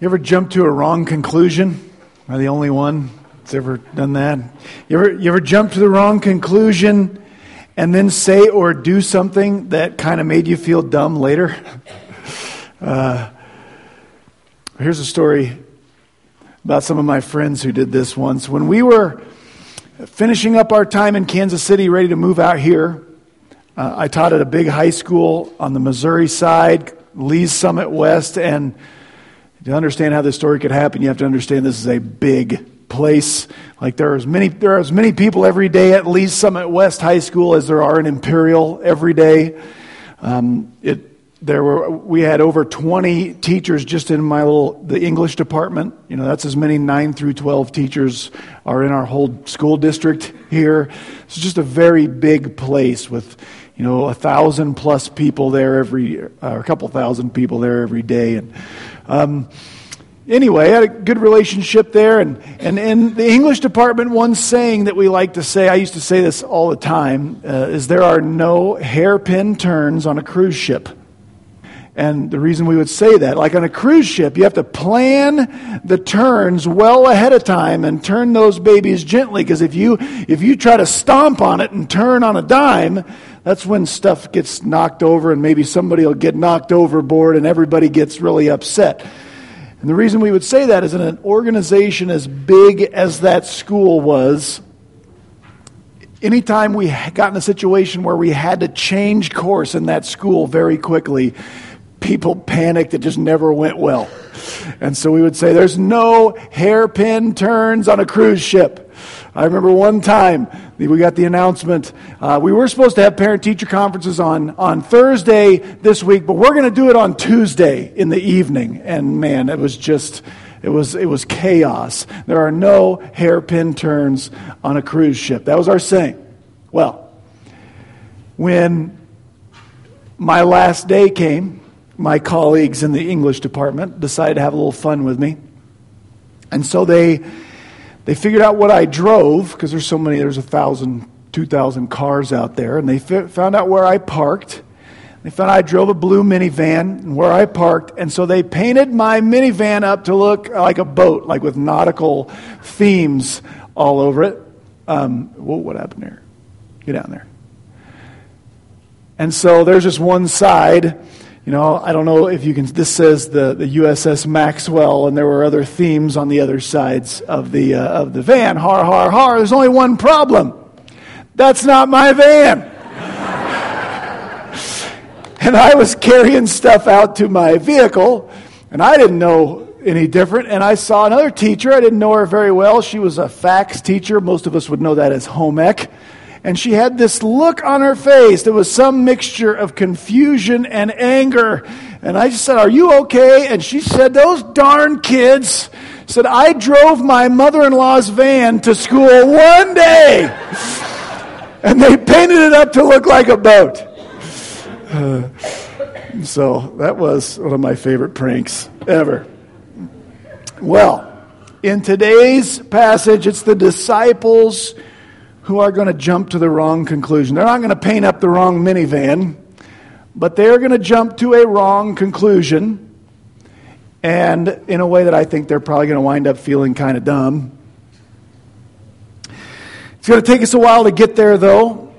You ever jump to a wrong conclusion? Am I the only one that's ever done that? You ever, you ever jump to the wrong conclusion and then say or do something that kind of made you feel dumb later? Uh, here's a story about some of my friends who did this once. When we were finishing up our time in Kansas City, ready to move out here, uh, I taught at a big high school on the Missouri side, Lee's Summit West, and to understand how this story could happen, you have to understand this is a big place. Like there are as many there are as many people every day at least some at West High School as there are in Imperial every day. Um, it there were we had over 20 teachers just in my little the english department you know that's as many 9 through 12 teachers are in our whole school district here it's just a very big place with you know a thousand plus people there every or a couple thousand people there every day and um, anyway, I had a good relationship there. And, and in the English department, one saying that we like to say, I used to say this all the time, uh, is there are no hairpin turns on a cruise ship. And the reason we would say that, like on a cruise ship, you have to plan the turns well ahead of time and turn those babies gently. Because if you, if you try to stomp on it and turn on a dime, that's when stuff gets knocked over and maybe somebody will get knocked overboard and everybody gets really upset. And the reason we would say that is in an organization as big as that school was, anytime we got in a situation where we had to change course in that school very quickly, people panicked. It just never went well. And so we would say, there's no hairpin turns on a cruise ship. I remember one time we got the announcement. Uh, we were supposed to have parent teacher conferences on, on Thursday this week, but we're going to do it on Tuesday in the evening. And man, it was just, it was, it was chaos. There are no hairpin turns on a cruise ship. That was our saying. Well, when my last day came, my colleagues in the English department decided to have a little fun with me. And so they they figured out what I drove because there's so many, there's a thousand, two thousand cars out there, and they found out where I parked. They found I drove a blue minivan and where I parked, and so they painted my minivan up to look like a boat, like with nautical themes all over it. Um, whoa, what happened there? Get down there. And so there's just one side you know, I don't know if you can, this says the, the USS Maxwell, and there were other themes on the other sides of the, uh, of the van. Har, har, har. There's only one problem. That's not my van. and I was carrying stuff out to my vehicle, and I didn't know any different. And I saw another teacher. I didn't know her very well. She was a FACS teacher. Most of us would know that as home ec and she had this look on her face that was some mixture of confusion and anger. And I just said, Are you okay? And she said, Those darn kids said, I drove my mother in law's van to school one day. and they painted it up to look like a boat. Uh, so that was one of my favorite pranks ever. Well, in today's passage, it's the disciples who are going to jump to the wrong conclusion. They're not going to paint up the wrong minivan, but they're going to jump to a wrong conclusion. And in a way that I think they're probably going to wind up feeling kind of dumb. It's going to take us a while to get there, though.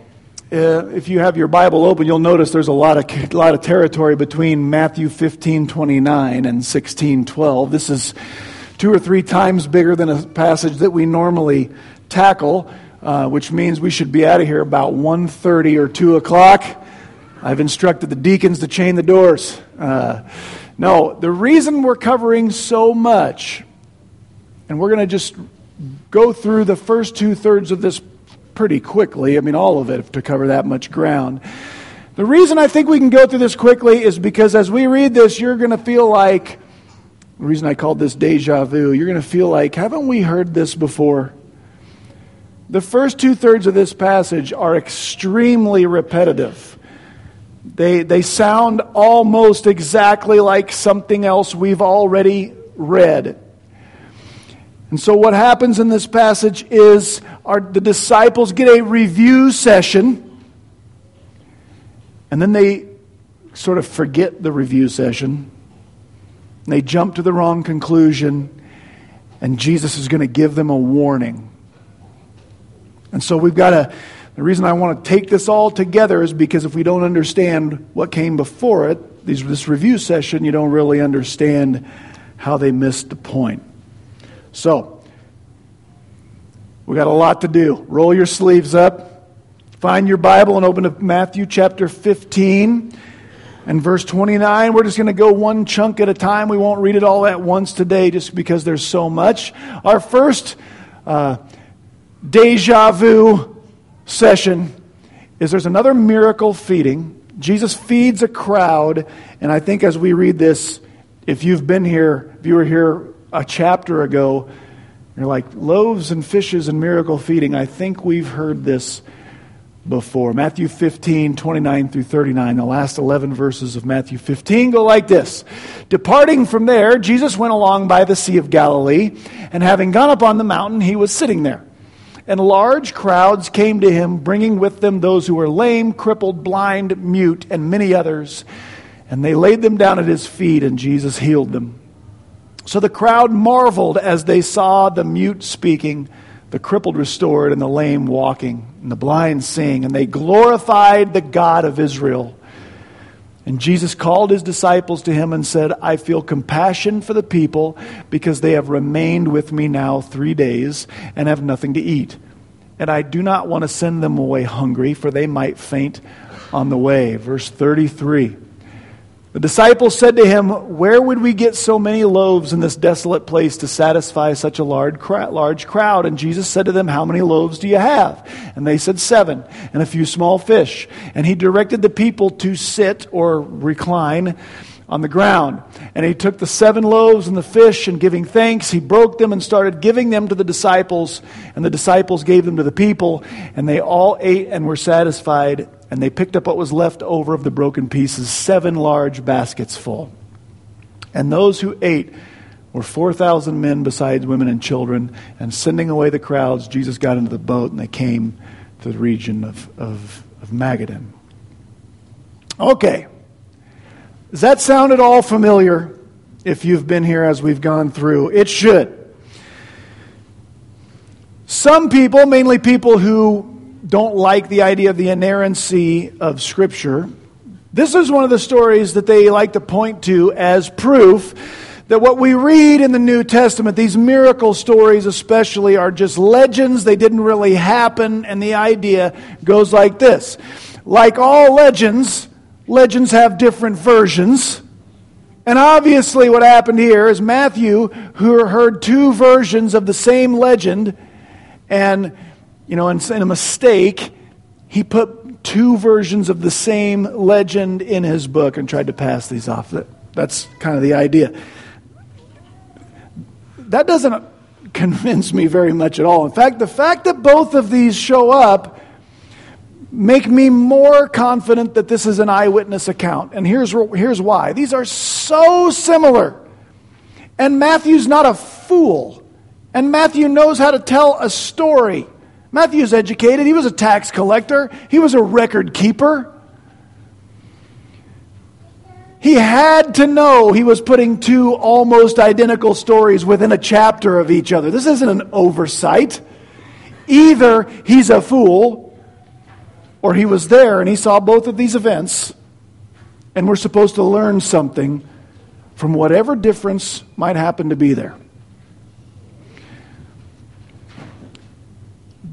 Uh, if you have your Bible open, you'll notice there's a lot of a lot of territory between Matthew 15:29 and 16:12. This is two or three times bigger than a passage that we normally tackle. Uh, which means we should be out of here about 1.30 or 2 o'clock. I've instructed the deacons to chain the doors. Uh, no, the reason we're covering so much, and we're going to just go through the first two thirds of this pretty quickly, I mean, all of it to cover that much ground. The reason I think we can go through this quickly is because as we read this, you're going to feel like, the reason I called this deja vu, you're going to feel like, haven't we heard this before? The first two thirds of this passage are extremely repetitive. They, they sound almost exactly like something else we've already read. And so, what happens in this passage is our, the disciples get a review session, and then they sort of forget the review session. They jump to the wrong conclusion, and Jesus is going to give them a warning. And so we've got to. The reason I want to take this all together is because if we don't understand what came before it, these, this review session, you don't really understand how they missed the point. So, we got a lot to do. Roll your sleeves up, find your Bible, and open to Matthew chapter 15 and verse 29. We're just going to go one chunk at a time. We won't read it all at once today just because there's so much. Our first uh, deja vu session is there's another miracle feeding. Jesus feeds a crowd, and I think as we read this, if you've been here, if you were here a chapter ago, you're like, loaves and fishes and miracle feeding. I think we've heard this before. Matthew 15, 29 through 39. The last 11 verses of Matthew 15 go like this Departing from there, Jesus went along by the Sea of Galilee, and having gone up on the mountain, he was sitting there. And large crowds came to him, bringing with them those who were lame, crippled, blind, mute, and many others. And they laid them down at his feet, and Jesus healed them. So the crowd marveled as they saw the mute speaking, the crippled restored, and the lame walking, and the blind seeing, and they glorified the God of Israel. And Jesus called his disciples to him and said, I feel compassion for the people because they have remained with me now three days and have nothing to eat. And I do not want to send them away hungry, for they might faint on the way. Verse 33. The disciples said to him, Where would we get so many loaves in this desolate place to satisfy such a large crowd? And Jesus said to them, How many loaves do you have? And they said, Seven, and a few small fish. And he directed the people to sit or recline on the ground. And he took the seven loaves and the fish, and giving thanks, he broke them and started giving them to the disciples. And the disciples gave them to the people, and they all ate and were satisfied and they picked up what was left over of the broken pieces, seven large baskets full. And those who ate were 4,000 men besides women and children. And sending away the crowds, Jesus got into the boat and they came to the region of, of, of Magadan. Okay. Does that sound at all familiar if you've been here as we've gone through? It should. Some people, mainly people who don't like the idea of the inerrancy of Scripture, this is one of the stories that they like to point to as proof that what we read in the New Testament, these miracle stories especially, are just legends. They didn't really happen. And the idea goes like this Like all legends, legends have different versions. And obviously, what happened here is Matthew, who heard two versions of the same legend, and you know, in, in a mistake, he put two versions of the same legend in his book and tried to pass these off. That, that's kind of the idea. That doesn't convince me very much at all. In fact, the fact that both of these show up make me more confident that this is an eyewitness account. And here's, here's why. These are so similar. And Matthew's not a fool. And Matthew knows how to tell a story. Matthew's educated. He was a tax collector, he was a record keeper. He had to know he was putting two almost identical stories within a chapter of each other. This isn't an oversight. Either he's a fool, or he was there and he saw both of these events, and we're supposed to learn something from whatever difference might happen to be there.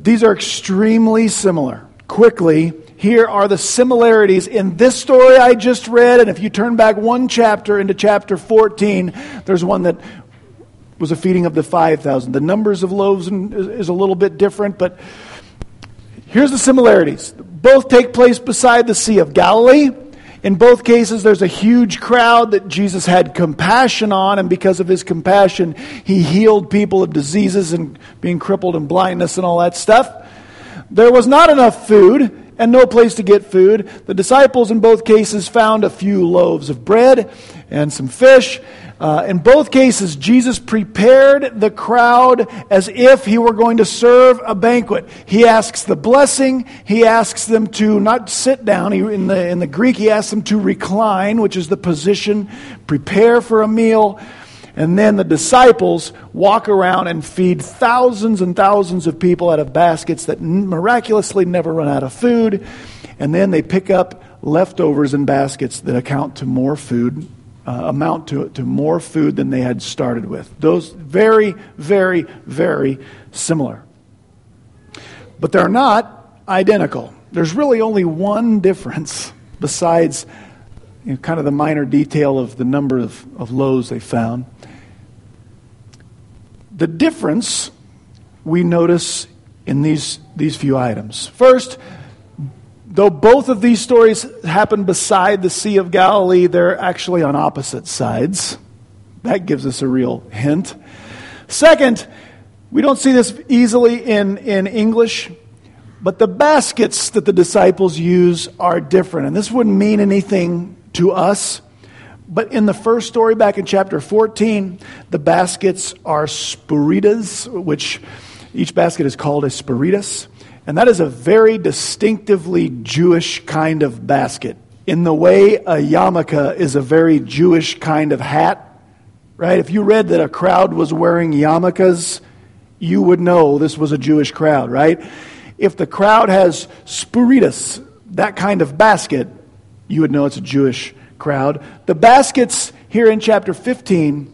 These are extremely similar. Quickly, here are the similarities in this story I just read. And if you turn back one chapter into chapter 14, there's one that was a feeding of the 5,000. The numbers of loaves is a little bit different, but here's the similarities. Both take place beside the Sea of Galilee. In both cases, there's a huge crowd that Jesus had compassion on, and because of his compassion, he healed people of diseases and being crippled and blindness and all that stuff. There was not enough food, and no place to get food. The disciples in both cases found a few loaves of bread and some fish. Uh, in both cases, Jesus prepared the crowd as if he were going to serve a banquet. He asks the blessing. He asks them to not sit down. He, in, the, in the Greek, he asks them to recline, which is the position, prepare for a meal. And then the disciples walk around and feed thousands and thousands of people out of baskets that miraculously never run out of food. And then they pick up leftovers in baskets that account to more food uh, amount to, to more food than they had started with. Those very, very, very similar. But they're not identical. There's really only one difference besides you know, kind of the minor detail of the number of, of loaves they found. The difference we notice in these, these few items. First, Though both of these stories happen beside the Sea of Galilee, they're actually on opposite sides. That gives us a real hint. Second, we don't see this easily in, in English, but the baskets that the disciples use are different. And this wouldn't mean anything to us. But in the first story, back in chapter 14, the baskets are spuritas, which each basket is called a spuritas. And that is a very distinctively Jewish kind of basket. In the way a yarmulke is a very Jewish kind of hat, right? If you read that a crowd was wearing yarmulkes, you would know this was a Jewish crowd, right? If the crowd has spuritas, that kind of basket, you would know it's a Jewish crowd. The baskets here in chapter 15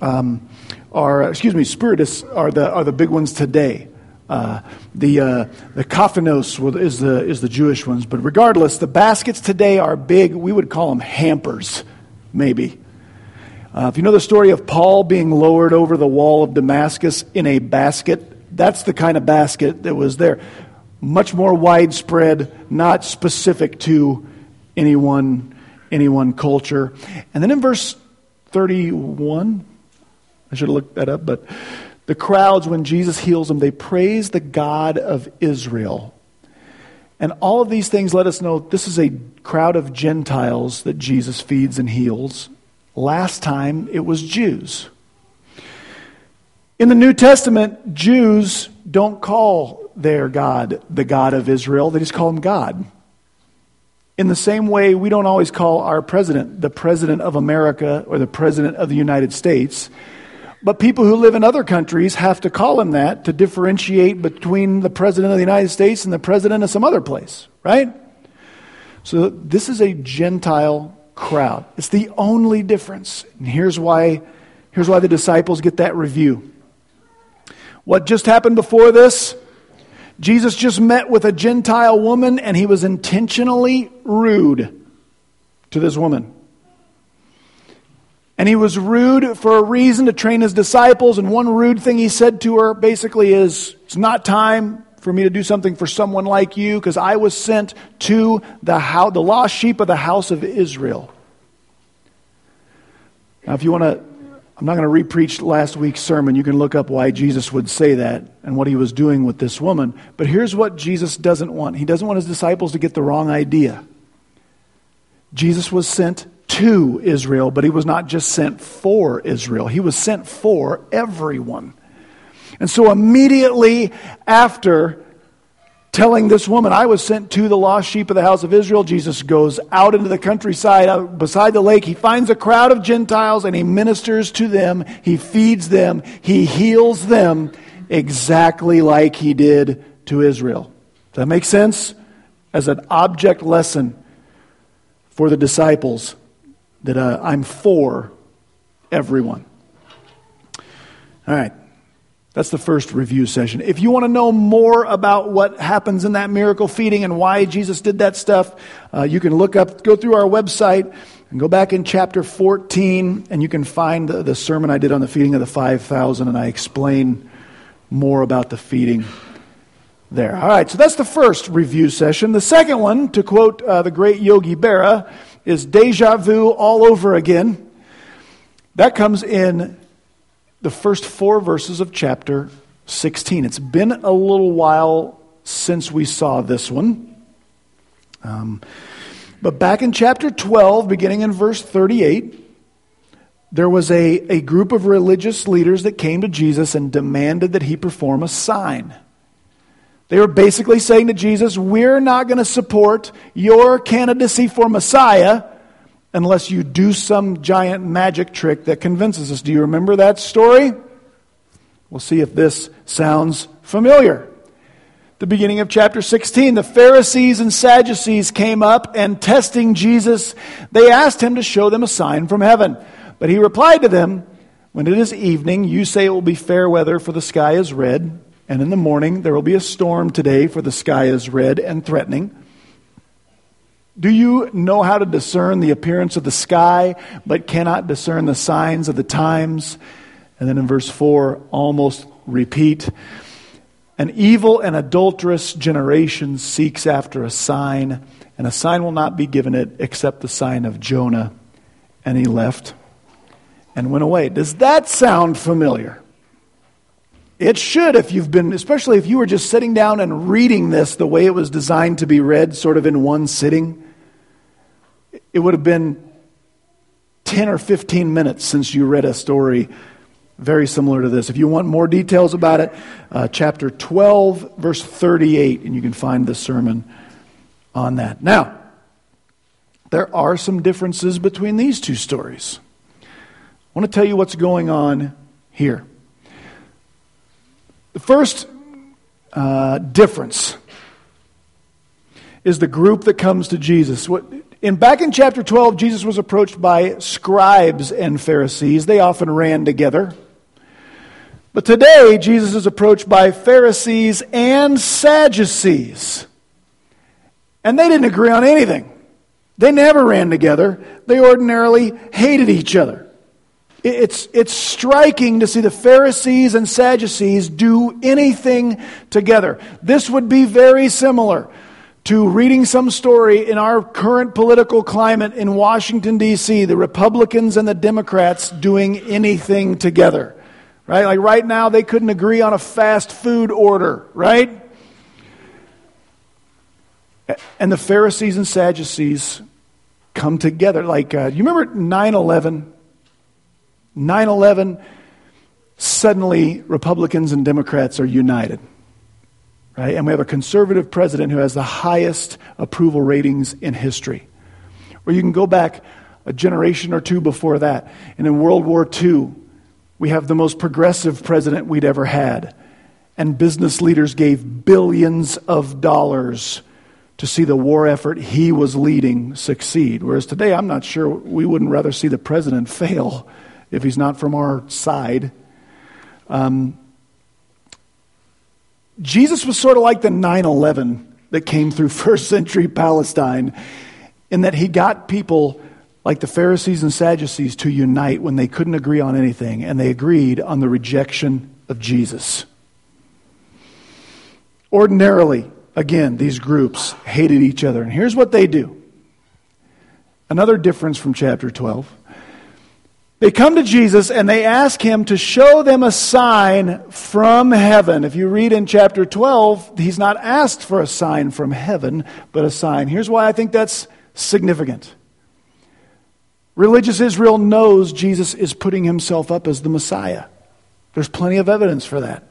um, are, excuse me, spuritas are the, are the big ones today. Uh, the uh, the kaphanos is the is the Jewish ones, but regardless, the baskets today are big. We would call them hampers, maybe. Uh, if you know the story of Paul being lowered over the wall of Damascus in a basket, that's the kind of basket that was there. Much more widespread, not specific to any one any one culture. And then in verse thirty one, I should have looked that up, but the crowds, when Jesus heals them, they praise the God of Israel. And all of these things let us know this is a crowd of Gentiles that Jesus feeds and heals. Last time it was Jews. In the New Testament, Jews don't call their God the God of Israel, they just call him God. In the same way, we don't always call our president the president of America or the president of the United States. But people who live in other countries have to call him that to differentiate between the President of the United States and the President of some other place, right? So this is a Gentile crowd. It's the only difference. And here's why, here's why the disciples get that review. What just happened before this? Jesus just met with a Gentile woman and he was intentionally rude to this woman. And he was rude for a reason to train his disciples. And one rude thing he said to her basically is, It's not time for me to do something for someone like you because I was sent to the, house, the lost sheep of the house of Israel. Now, if you want to, I'm not going to repreach last week's sermon. You can look up why Jesus would say that and what he was doing with this woman. But here's what Jesus doesn't want He doesn't want his disciples to get the wrong idea. Jesus was sent to Israel, but he was not just sent for Israel, he was sent for everyone. And so immediately after telling this woman, I was sent to the lost sheep of the house of Israel, Jesus goes out into the countryside out beside the lake. He finds a crowd of Gentiles and he ministers to them. He feeds them. He heals them exactly like he did to Israel. Does that make sense? As an object lesson for the disciples that uh, I'm for everyone. All right. That's the first review session. If you want to know more about what happens in that miracle feeding and why Jesus did that stuff, uh, you can look up, go through our website and go back in chapter 14, and you can find the, the sermon I did on the feeding of the 5,000, and I explain more about the feeding there. All right, so that's the first review session. The second one, to quote uh, the great Yogi Berra, is deja vu all over again. That comes in the first four verses of chapter 16. It's been a little while since we saw this one. Um, but back in chapter 12, beginning in verse 38, there was a, a group of religious leaders that came to Jesus and demanded that he perform a sign. They were basically saying to Jesus, We're not going to support your candidacy for Messiah unless you do some giant magic trick that convinces us. Do you remember that story? We'll see if this sounds familiar. The beginning of chapter 16, the Pharisees and Sadducees came up and testing Jesus, they asked him to show them a sign from heaven. But he replied to them, When it is evening, you say it will be fair weather, for the sky is red, and in the morning there will be a storm today, for the sky is red and threatening. Do you know how to discern the appearance of the sky, but cannot discern the signs of the times? And then in verse 4, almost repeat. An evil and adulterous generation seeks after a sign, and a sign will not be given it except the sign of Jonah. And he left and went away. Does that sound familiar? It should if you've been, especially if you were just sitting down and reading this the way it was designed to be read, sort of in one sitting. It would have been 10 or 15 minutes since you read a story very similar to this. If you want more details about it, uh, chapter 12, verse 38, and you can find the sermon on that. Now, there are some differences between these two stories. I want to tell you what's going on here. The first uh, difference is the group that comes to Jesus. What, in, back in chapter 12, Jesus was approached by scribes and Pharisees. They often ran together. But today, Jesus is approached by Pharisees and Sadducees. And they didn't agree on anything. They never ran together. They ordinarily hated each other. It's, it's striking to see the Pharisees and Sadducees do anything together. This would be very similar to reading some story in our current political climate in Washington, D.C., the Republicans and the Democrats doing anything together. Right? Like right now, they couldn't agree on a fast food order, right? And the Pharisees and Sadducees come together. Like, uh, you remember 9 11? 9 11, suddenly Republicans and Democrats are united. Right? And we have a conservative president who has the highest approval ratings in history. Or you can go back a generation or two before that. And in World War II, we have the most progressive president we'd ever had. And business leaders gave billions of dollars to see the war effort he was leading succeed. Whereas today, I'm not sure we wouldn't rather see the president fail if he's not from our side. Um, Jesus was sort of like the 9 11 that came through first century Palestine, in that he got people like the Pharisees and Sadducees to unite when they couldn't agree on anything, and they agreed on the rejection of Jesus. Ordinarily, again, these groups hated each other. And here's what they do. Another difference from chapter 12 they come to Jesus and they ask him to show them a sign from heaven. If you read in chapter 12, he's not asked for a sign from heaven, but a sign. Here's why I think that's significant. Religious Israel knows Jesus is putting himself up as the Messiah. There's plenty of evidence for that.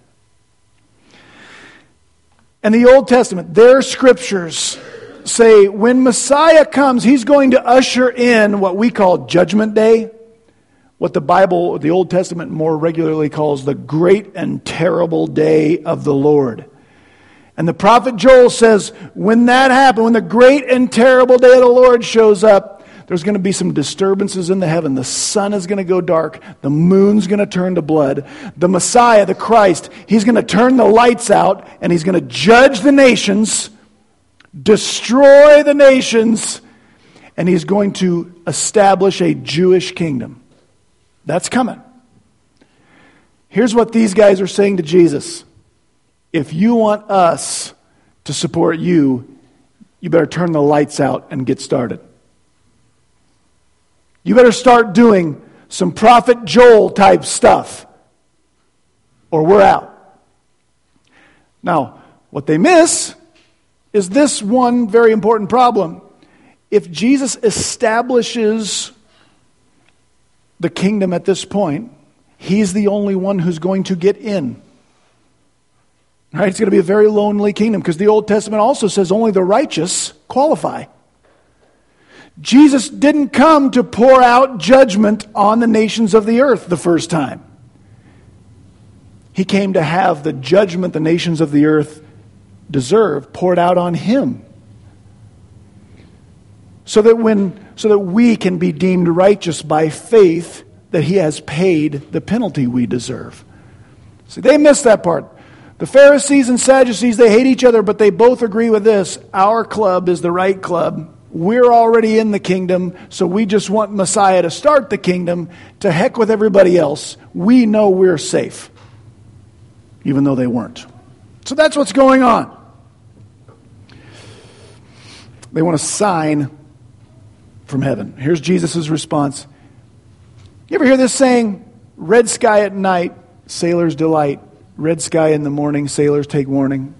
And the Old Testament, their scriptures say when Messiah comes, he's going to usher in what we call Judgment Day what the Bible, the Old Testament, more regularly calls the great and terrible day of the Lord. And the prophet Joel says, when that happens, when the great and terrible day of the Lord shows up, there's going to be some disturbances in the heaven. The sun is going to go dark. The moon's going to turn to blood. The Messiah, the Christ, he's going to turn the lights out and he's going to judge the nations, destroy the nations, and he's going to establish a Jewish kingdom. That's coming. Here's what these guys are saying to Jesus If you want us to support you, you better turn the lights out and get started. You better start doing some Prophet Joel type stuff, or we're out. Now, What they miss is this one very important problem. If Jesus establishes the kingdom at this point, he's the only one who's going to get in. Right? It's going to be a very lonely kingdom because the Old Testament also says only the righteous qualify. Jesus didn't come to pour out judgment on the nations of the earth the first time. He came to have the judgment the nations of the earth deserve poured out on him. So that when so that we can be deemed righteous by faith that he has paid the penalty we deserve. See, they missed that part. The Pharisees and Sadducees, they hate each other, but they both agree with this. Our club is the right club. We're already in the kingdom, so we just want Messiah to start the kingdom. To heck with everybody else. We know we're safe, even though they weren't. So that's what's going on. They want to sign from heaven. Here's Jesus' response. You ever hear this saying? Red sky at night, sailors delight. Red sky in the morning, sailors take warning.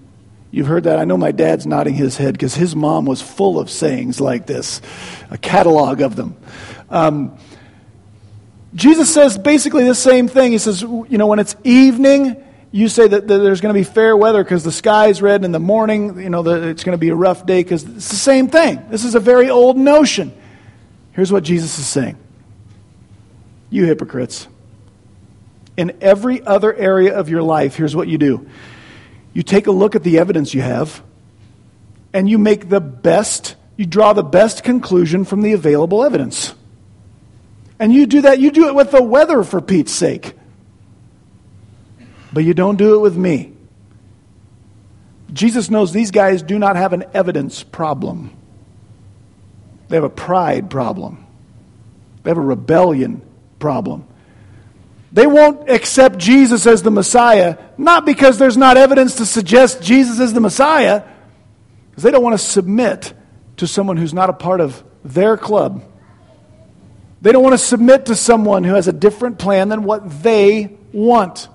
You've heard that. I know my dad's nodding his head because his mom was full of sayings like this, a catalog of them. Um, Jesus says basically the same thing. He says, you know, when it's evening, you say that, that there's going to be fair weather because the sky's red, in the morning, you know, the, it's going to be a rough day because it's the same thing. This is a very old notion. Here's what Jesus is saying You hypocrites. In every other area of your life, here's what you do you take a look at the evidence you have, and you make the best, you draw the best conclusion from the available evidence. And you do that, you do it with the weather for Pete's sake. But you don't do it with me. Jesus knows these guys do not have an evidence problem. They have a pride problem. They have a rebellion problem. They won't accept Jesus as the Messiah, not because there's not evidence to suggest Jesus is the Messiah, because they don't want to submit to someone who's not a part of their club. They don't want to submit to someone who has a different plan than what they want.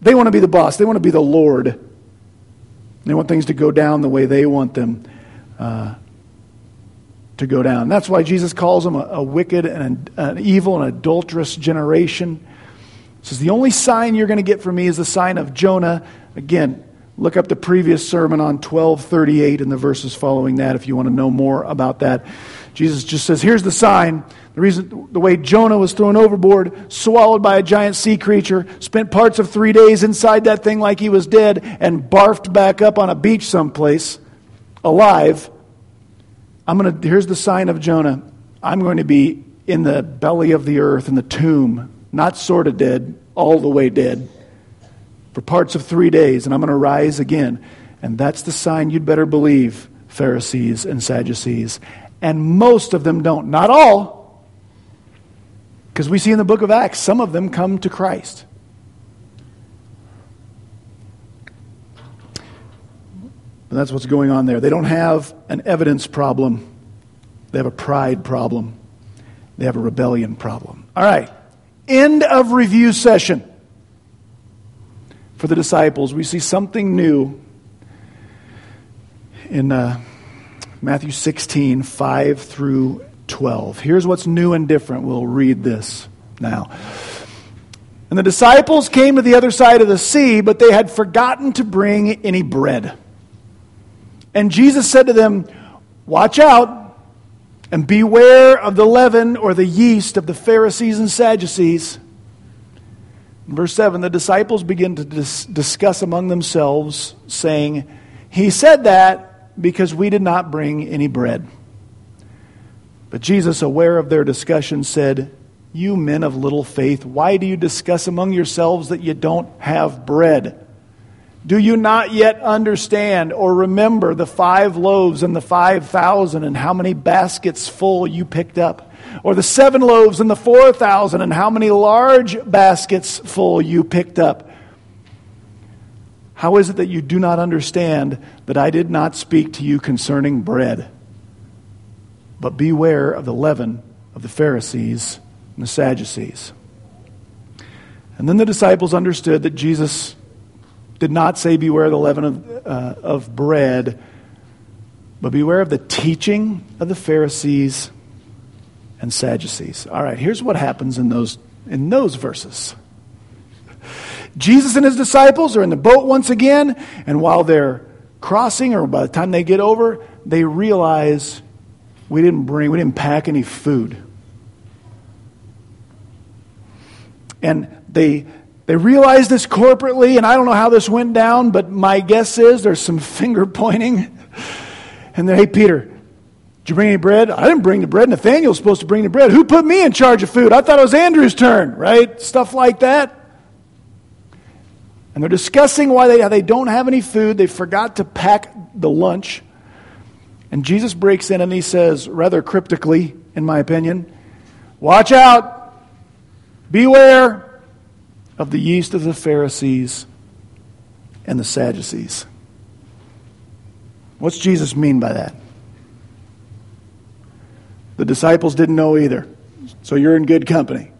They want to be the boss, they want to be the Lord. They want things to go down the way they want them. Uh, to go down. That's why Jesus calls them a, a wicked and an evil and adulterous generation. He says, The only sign you're going to get from me is the sign of Jonah. Again, look up the previous sermon on 1238 and the verses following that if you want to know more about that. Jesus just says, Here's the sign. The reason, the way Jonah was thrown overboard, swallowed by a giant sea creature, spent parts of three days inside that thing like he was dead, and barfed back up on a beach someplace, alive. I'm going to, here's the sign of Jonah. I'm going to be in the belly of the earth, in the tomb, not sort of dead, all the way dead, for parts of three days, and I'm going to rise again. And that's the sign you'd better believe, Pharisees and Sadducees. And most of them don't. Not all. Because we see in the book of Acts, some of them come to Christ. And that's what's going on there. They don't have an evidence problem, they have a pride problem, they have a rebellion problem. All right. End of review session. For the disciples, we see something new in uh, Matthew 16, 5 through 12. Here's what's new and different. We'll read this now. And the disciples came to the other side of the sea, but they had forgotten to bring any bread. And Jesus said to them, Watch out and beware of the leaven or the yeast of the Pharisees and Sadducees. In verse 7, the disciples begin to dis- discuss among themselves, saying, He said that because we did not bring any bread. But Jesus, aware of their discussion, said, You men of little faith, why do you discuss among yourselves that you don't have bread? Do you not yet understand or remember the five loaves and the five thousand and how many baskets full you picked up? Or the seven loaves and the four thousand and how many large baskets full you picked up? How is it that you do not understand that I did not speak to you concerning bread? But beware of the leaven of the Pharisees and the Sadducees. And then the disciples understood that Jesus did not say, Beware of the leaven of, uh, of bread, but beware of the teaching of the Pharisees and Sadducees. All right, here's what happens in those, in those verses. Jesus and his disciples are in the boat once again, and while they're crossing, or by the time they get over, they realize we didn't bring, we didn't pack any food. And they they realize this corporately, and I don't know how this went down, but my guess is there's some finger pointing. And then, hey, Peter, did you bring any bread? I didn't bring the bread. Nathaniel's supposed to bring the bread. Who put me in charge of food? I thought it was Andrew's turn, right? Stuff like that. And they're discussing why they, they don't have any food. They forgot to pack the lunch. And Jesus breaks in and he says, rather cryptically, in my opinion, Watch out! Beware of the yeast of the Pharisees and the Sadducees. What's Jesus mean by that? The disciples didn't know either. So you're in good company.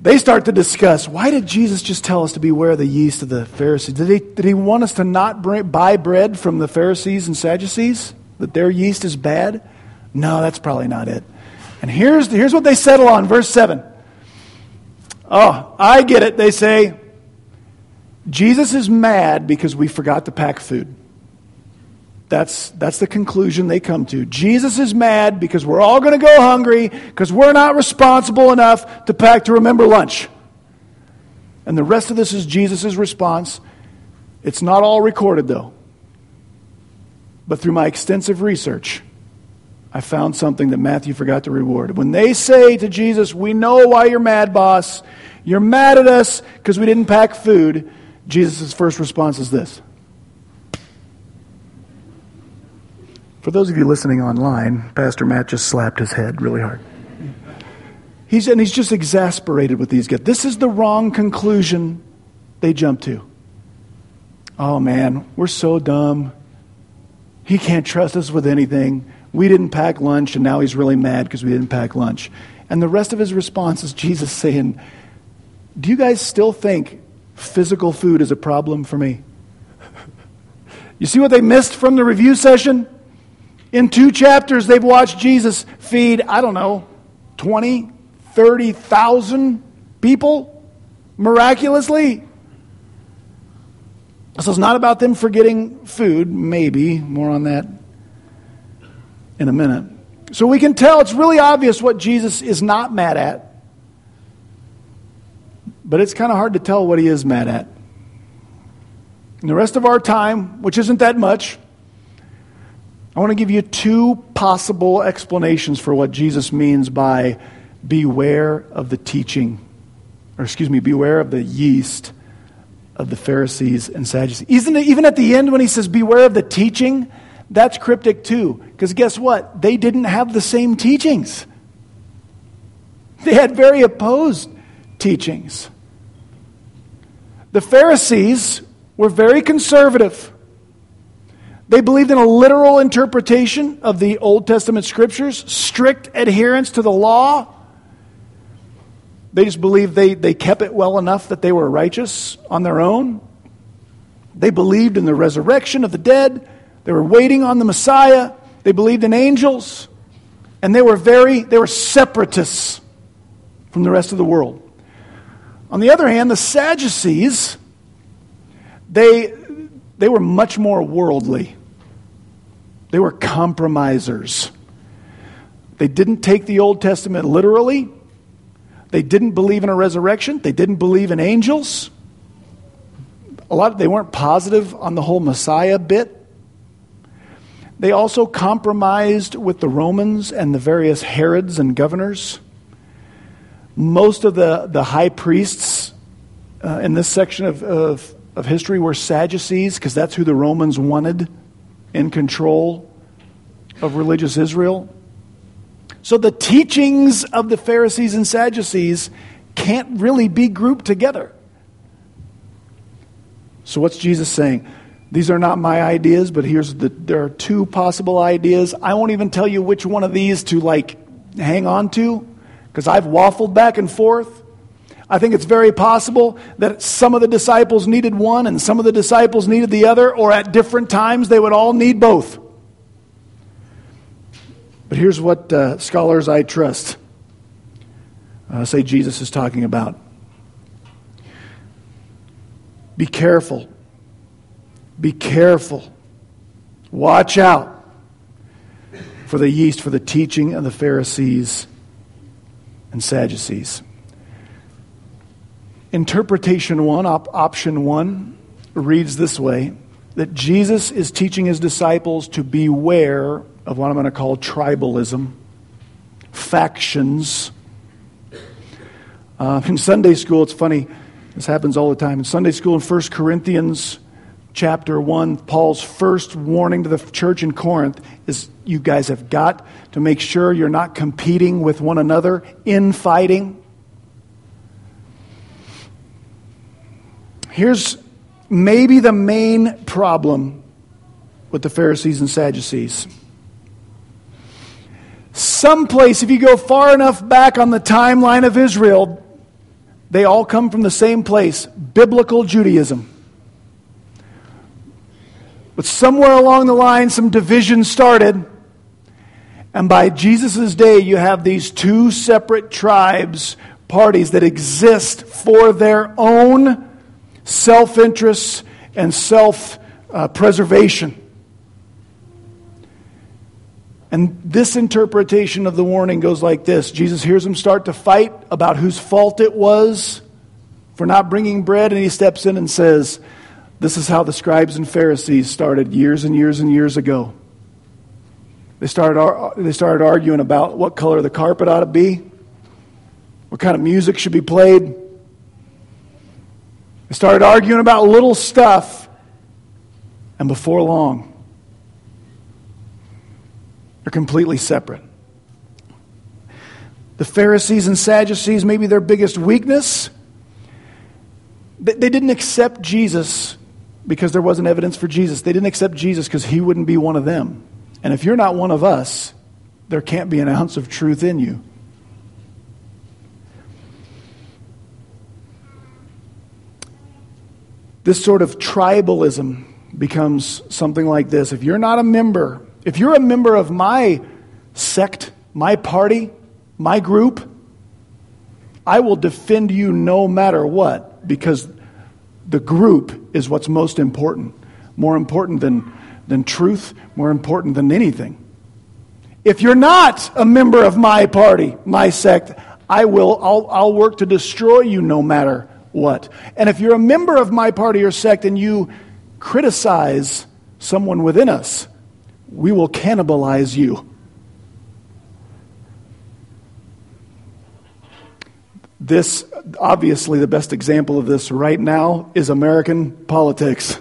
They start to discuss why did Jesus just tell us to beware of the yeast of the Pharisees? Did he, did he want us to not bring, buy bread from the Pharisees and Sadducees? That their yeast is bad? No, that's probably not it. And here's, here's what they settle on, verse 7. Oh, I get it. They say, Jesus is mad because we forgot to pack food. That's, that's the conclusion they come to. Jesus is mad because we're all going to go hungry because we're not responsible enough to pack to remember lunch. And the rest of this is Jesus' response. It's not all recorded, though. But through my extensive research, I found something that Matthew forgot to reward. When they say to Jesus, We know why you're mad, boss. You're mad at us because we didn't pack food. Jesus' first response is this For those of you listening online, Pastor Matt just slapped his head really hard. He's, and he's just exasperated with these guys. This is the wrong conclusion they jump to. Oh man, we're so dumb. He can't trust us with anything. We didn't pack lunch, and now he's really mad because we didn't pack lunch. And the rest of his response is Jesus saying, Do you guys still think physical food is a problem for me? you see what they missed from the review session? In two chapters, they've watched Jesus feed, I don't know, 20, 30,000 people miraculously. So it's not about them forgetting food, maybe. More on that in a minute. So we can tell it's really obvious what Jesus is not mad at. But it's kind of hard to tell what he is mad at. In the rest of our time, which isn't that much, I want to give you two possible explanations for what Jesus means by beware of the teaching, or excuse me, beware of the yeast of the Pharisees and Sadducees. Isn't it, even at the end when he says beware of the teaching, that's cryptic too. Because guess what? They didn't have the same teachings. They had very opposed teachings. The Pharisees were very conservative. They believed in a literal interpretation of the Old Testament scriptures, strict adherence to the law. They just believed they, they kept it well enough that they were righteous on their own. They believed in the resurrection of the dead. They were waiting on the Messiah. They believed in angels. And they were very, they were separatists from the rest of the world. On the other hand, the Sadducees, they they were much more worldly. They were compromisers. They didn't take the Old Testament literally. They didn't believe in a resurrection. They didn't believe in angels. A lot of, they weren't positive on the whole Messiah bit. They also compromised with the Romans and the various Herods and governors. Most of the, the high priests uh, in this section of, of of history were Sadducees, because that's who the Romans wanted in control of religious Israel. So the teachings of the Pharisees and Sadducees can't really be grouped together. So what's Jesus saying? These are not my ideas, but here's the there are two possible ideas. I won't even tell you which one of these to like hang on to because I've waffled back and forth. I think it's very possible that some of the disciples needed one and some of the disciples needed the other, or at different times they would all need both. But here's what uh, scholars I trust uh, say Jesus is talking about. Be careful. Be careful. Watch out for the yeast, for the teaching of the Pharisees and Sadducees. Interpretation one, op- option one, reads this way that Jesus is teaching his disciples to beware of what I'm going to call tribalism, factions. Uh, in Sunday school, it's funny, this happens all the time. In Sunday school, in 1 Corinthians chapter 1, Paul's first warning to the church in Corinth is you guys have got to make sure you're not competing with one another, infighting. Here's maybe the main problem with the Pharisees and Sadducees. Someplace, if you go far enough back on the timeline of Israel, they all come from the same place biblical Judaism. But somewhere along the line, some division started. And by Jesus' day, you have these two separate tribes, parties that exist for their own self interest and self uh, preservation. And this interpretation of the warning goes like this Jesus hears them start to fight about whose fault it was for not bringing bread, and he steps in and says, This is how the scribes and Pharisees started years and years and years ago. They started, they started arguing about what color the carpet ought to be, what kind of music should be played. They started arguing about little stuff, and before long, they're completely separate. The Pharisees and Sadducees, maybe their biggest weakness, they didn't accept Jesus because there wasn't evidence for Jesus. They didn't accept Jesus because he wouldn't be one of them. And if you're not one of us, there can't be an ounce of truth in you. this sort of tribalism becomes something like this. If you're not a member, if you're a member of my sect, my party, my group, I will defend you no matter what because the group is what's most important. More important than, than truth, more important than anything. If you're not a member of my party, my sect, I will, I'll, I'll work to destroy you no matter what. And if you're a member of my party or sect and you criticize someone within us, we will cannibalize you. This, obviously, the best example of this right now is American politics.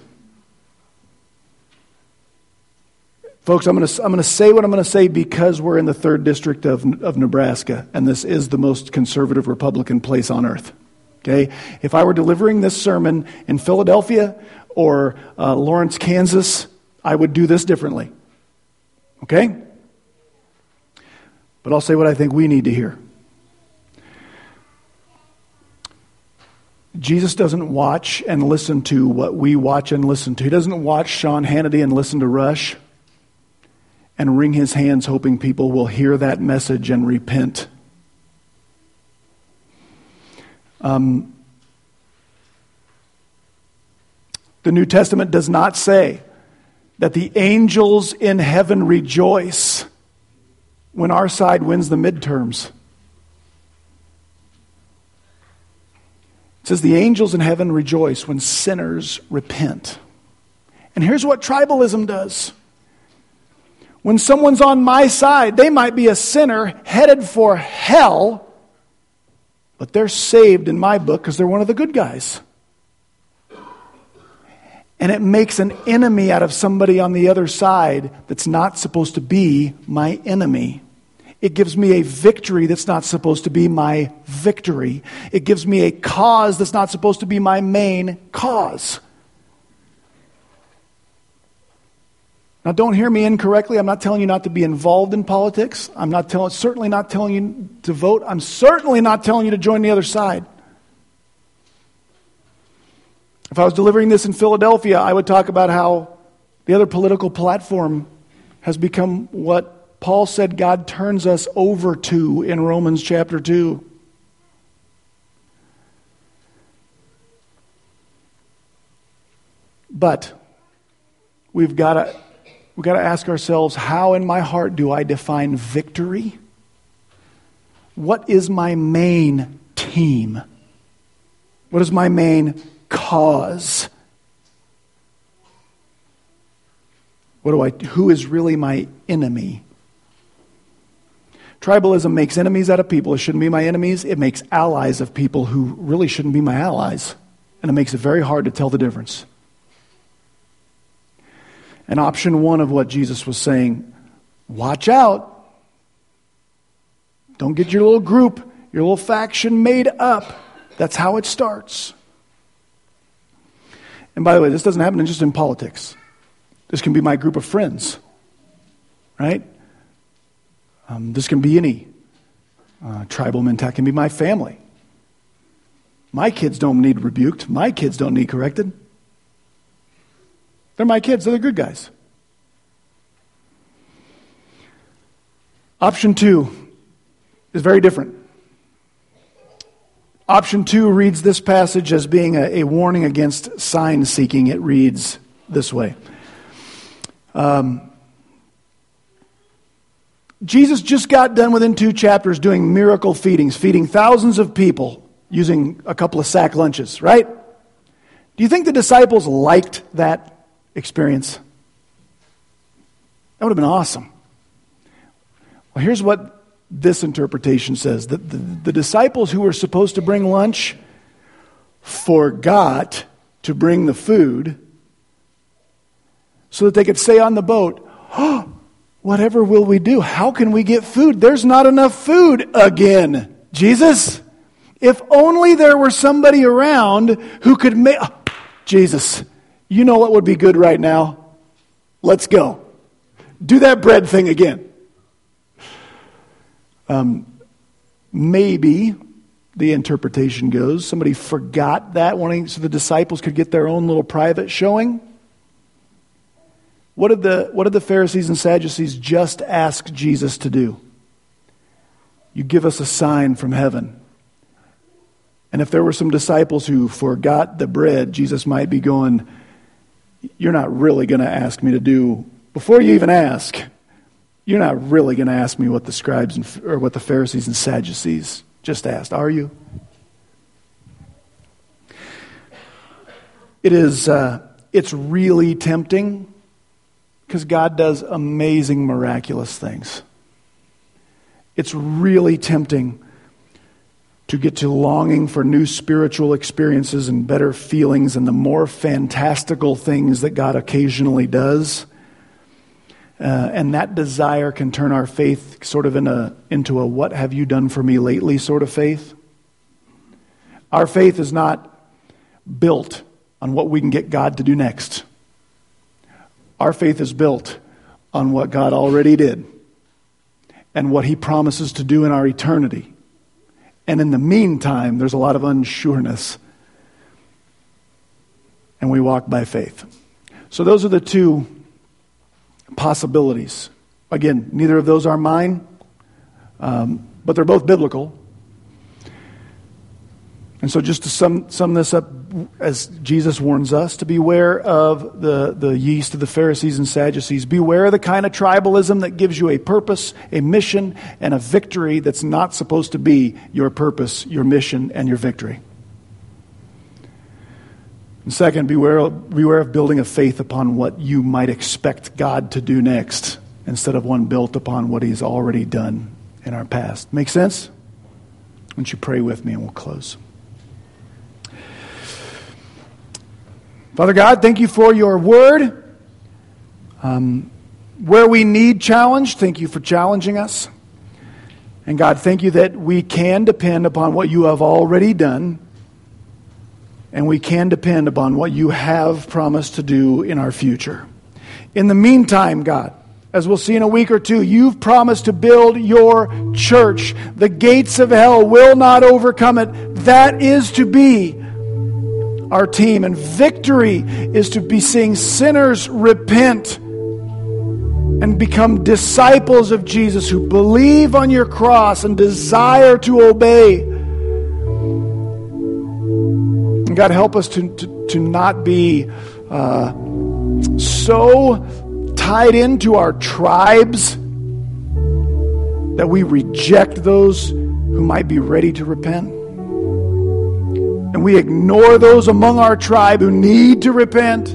Folks, I'm going to, I'm going to say what I'm going to say because we're in the third district of, of Nebraska, and this is the most conservative Republican place on earth. Okay? If I were delivering this sermon in Philadelphia or uh, Lawrence, Kansas, I would do this differently. Okay? But I'll say what I think we need to hear. Jesus doesn't watch and listen to what we watch and listen to. He doesn't watch Sean Hannity and listen to Rush and wring his hands hoping people will hear that message and repent. Um, the New Testament does not say that the angels in heaven rejoice when our side wins the midterms. It says the angels in heaven rejoice when sinners repent. And here's what tribalism does. When someone's on my side, they might be a sinner headed for hell, but they're saved in my book because they're one of the good guys. And it makes an enemy out of somebody on the other side that's not supposed to be my enemy. It gives me a victory that's not supposed to be my victory. It gives me a cause that's not supposed to be my main cause. Now, don't hear me incorrectly. I'm not telling you not to be involved in politics. I'm not telling, certainly not telling you to vote. I'm certainly not telling you to join the other side. If I was delivering this in Philadelphia, I would talk about how the other political platform has become what Paul said God turns us over to in Romans chapter 2. But we've got to we've got to ask ourselves how in my heart do I define victory? What is my main team? What is my main cause? What do I who is really my enemy? Tribalism makes enemies out of people who shouldn't be my enemies. It makes allies of people who really shouldn't be my allies. And it makes it very hard to tell the difference. And option one of what Jesus was saying watch out. Don't get your little group, your little faction made up. That's how it starts. And by the way, this doesn't happen just in politics. This can be my group of friends, right? Um, this can be any uh, tribal mentality. It can be my family. My kids don't need rebuked. My kids don't need corrected. They're my kids, they're the good guys. Option two is very different. Option two reads this passage as being a, a warning against sign seeking. It reads this way um, Jesus just got done within two chapters doing miracle feedings, feeding thousands of people using a couple of sack lunches, right? Do you think the disciples liked that experience. That would have been awesome. Well, here's what this interpretation says the, the, the disciples who were supposed to bring lunch forgot to bring the food so that they could say on the boat, oh, Whatever will we do? How can we get food? There's not enough food again. Jesus, if only there were somebody around who could make. Oh, Jesus, you know what would be good right now? Let's go. Do that bread thing again. Um, maybe the interpretation goes somebody forgot that wanting so the disciples could get their own little private showing. What did the, what did the Pharisees and Sadducees just ask Jesus to do? You give us a sign from heaven. And if there were some disciples who forgot the bread, Jesus might be going, you're not really going to ask me to do, before you even ask, you're not really going to ask me what the scribes and, or what the Pharisees and Sadducees just asked, are you? It is, uh, it's really tempting because God does amazing, miraculous things. It's really tempting to get to longing for new spiritual experiences and better feelings and the more fantastical things that God occasionally does. Uh, and that desire can turn our faith sort of in a, into a what have you done for me lately sort of faith. Our faith is not built on what we can get God to do next. Our faith is built on what God already did and what He promises to do in our eternity. And in the meantime, there's a lot of unsureness. And we walk by faith. So, those are the two possibilities. Again, neither of those are mine, um, but they're both biblical. And so, just to sum, sum this up, as Jesus warns us, to beware of the, the yeast of the Pharisees and Sadducees. Beware of the kind of tribalism that gives you a purpose, a mission, and a victory that's not supposed to be your purpose, your mission, and your victory. And second, beware, beware of building a faith upon what you might expect God to do next instead of one built upon what He's already done in our past. Make sense? Why don't you pray with me and we'll close? Father God, thank you for your word. Um, where we need challenge, thank you for challenging us. And God, thank you that we can depend upon what you have already done, and we can depend upon what you have promised to do in our future. In the meantime, God, as we'll see in a week or two, you've promised to build your church. The gates of hell will not overcome it. That is to be our team. And victory is to be seeing sinners repent and become disciples of Jesus who believe on your cross and desire to obey. And God, help us to, to, to not be uh, so tied into our tribes that we reject those who might be ready to repent. And we ignore those among our tribe who need to repent.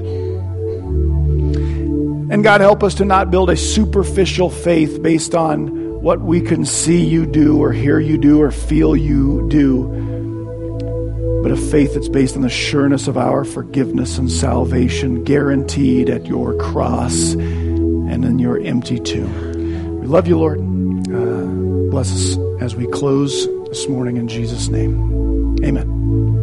And God, help us to not build a superficial faith based on what we can see you do or hear you do or feel you do, but a faith that's based on the sureness of our forgiveness and salvation, guaranteed at your cross and in your empty tomb. We love you, Lord. Uh, bless us as we close this morning in Jesus' name. Amen.